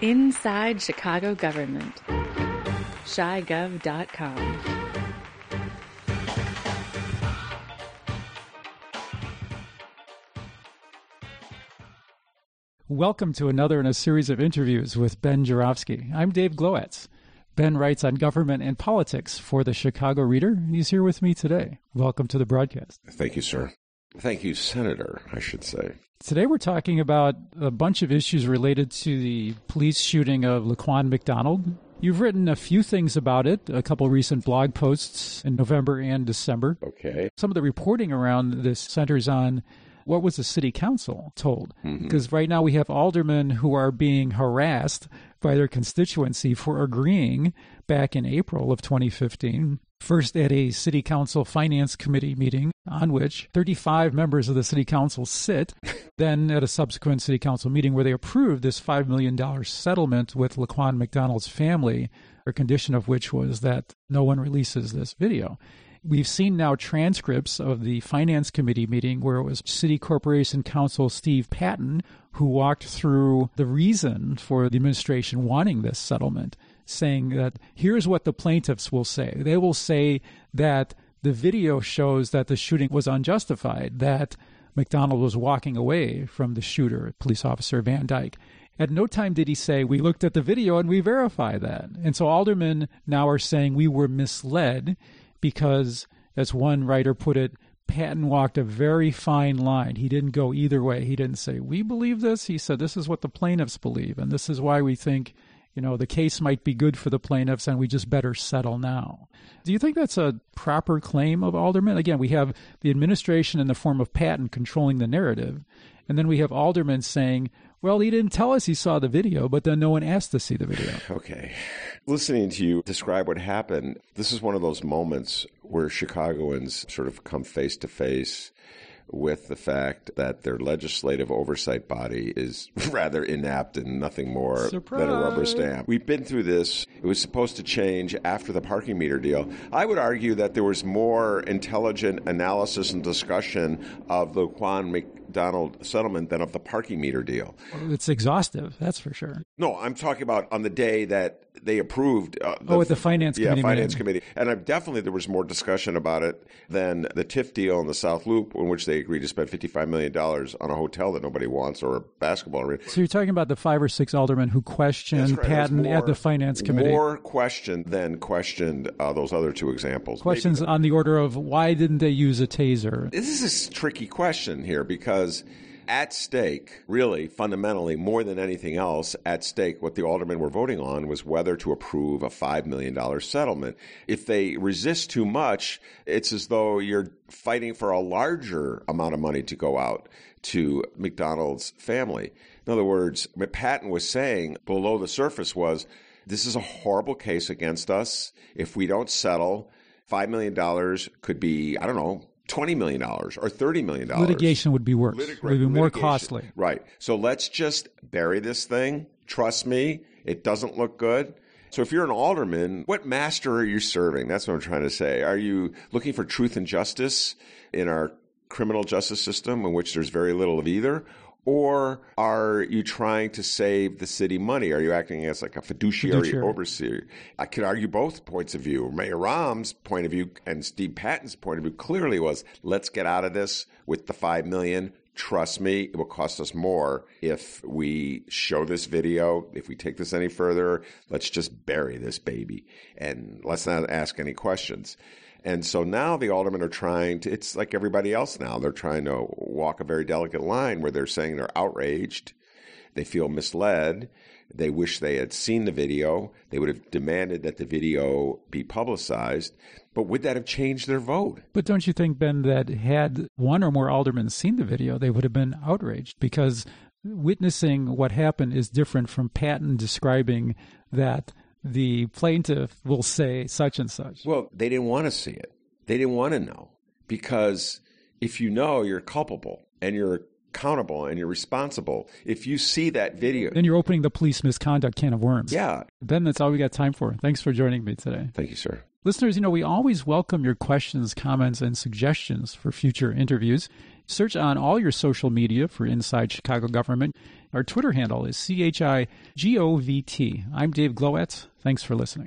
Inside Chicago Government. ChiGov.com. Welcome to another in a series of interviews with Ben Joravsky. I'm Dave Glowacz. Ben writes on government and politics for the Chicago Reader, and he's here with me today. Welcome to the broadcast. Thank you, sir. Thank you, Senator, I should say. Today we're talking about a bunch of issues related to the police shooting of Laquan McDonald. You've written a few things about it, a couple recent blog posts in November and December. Okay. Some of the reporting around this centers on what was the city council told? Mm-hmm. Because right now we have aldermen who are being harassed by their constituency for agreeing back in April of 2015, first at a city council finance committee meeting on which 35 members of the city council sit, then at a subsequent city council meeting where they approved this $5 million settlement with Laquan McDonald's family, a condition of which was that no one releases this video. We've seen now transcripts of the Finance Committee meeting where it was City Corporation Counsel Steve Patton who walked through the reason for the administration wanting this settlement, saying that here's what the plaintiffs will say. They will say that the video shows that the shooting was unjustified, that McDonald was walking away from the shooter, police officer Van Dyke. At no time did he say, We looked at the video and we verify that. And so aldermen now are saying we were misled because, as one writer put it, Patton walked a very fine line. He didn't go either way. He didn't say, We believe this. He said, This is what the plaintiffs believe. And this is why we think, you know, the case might be good for the plaintiffs and we just better settle now. Do you think that's a proper claim of Alderman? Again, we have the administration in the form of Patton controlling the narrative. And then we have aldermen saying, well, he didn't tell us he saw the video, but then no one asked to see the video. Okay. Listening to you describe what happened, this is one of those moments where Chicagoans sort of come face to face with the fact that their legislative oversight body is rather inept and nothing more than a rubber stamp. We've been through this. It was supposed to change after the parking meter deal. I would argue that there was more intelligent analysis and discussion of the Laquan McDonald settlement than of the parking meter deal. It's exhaustive, that's for sure. No, I'm talking about on the day that they approved. Uh, Oh, at the finance committee. yeah, finance meeting. committee, and I'm definitely there was more discussion about it than the TIF deal in the South Loop, in which they agreed to spend 55 million dollars on a hotel that nobody wants or a basketball arena. So you're talking about the five or six aldermen who questioned right. Patton at the finance committee. More questioned than questioned uh, those other two examples. Questions Maybe on the order of why didn't they use a taser? This is a tricky question here because at stake, really fundamentally, more than anything else, at stake, what the aldermen were voting on was whether to approve a $5 million settlement. If they resist too much, it's as though you're fighting for a larger amount of money to go out to McDonald's family. In other words, what Patton was saying below the surface was this is a horrible case against us. If we don't settle, $5 million could be, I don't know, $20 million or $30 million. Litigation would be worse. Litig- it would be more costly. Right. So let's just bury this thing. Trust me, it doesn't look good. So if you're an alderman, what master are you serving? That's what I'm trying to say. Are you looking for truth and justice in our criminal justice system in which there's very little of either? Or are you trying to save the city money? Are you acting as like a fiduciary, Fiduciary. overseer? I could argue both points of view. Mayor Rahm's point of view and Steve Patton's point of view clearly was let's get out of this with the five million. Trust me, it will cost us more if we show this video. If we take this any further, let's just bury this baby and let's not ask any questions. And so now the aldermen are trying to, it's like everybody else now. They're trying to walk a very delicate line where they're saying they're outraged, they feel misled, they wish they had seen the video, they would have demanded that the video be publicized. But would that have changed their vote? But don't you think, Ben, that had one or more aldermen seen the video, they would have been outraged because witnessing what happened is different from Patton describing that the plaintiff will say such and such. Well, they didn't want to see it. They didn't want to know because if you know you're culpable and you're accountable and you're responsible, if you see that video, then you're opening the police misconduct can of worms. yeah. Ben, that's all we got time for. Thanks for joining me today. Thank you, sir. Listeners, you know, we always welcome your questions, comments, and suggestions for future interviews. Search on all your social media for Inside Chicago Government. Our Twitter handle is C H I G O V T. I'm Dave Glowacz. Thanks for listening.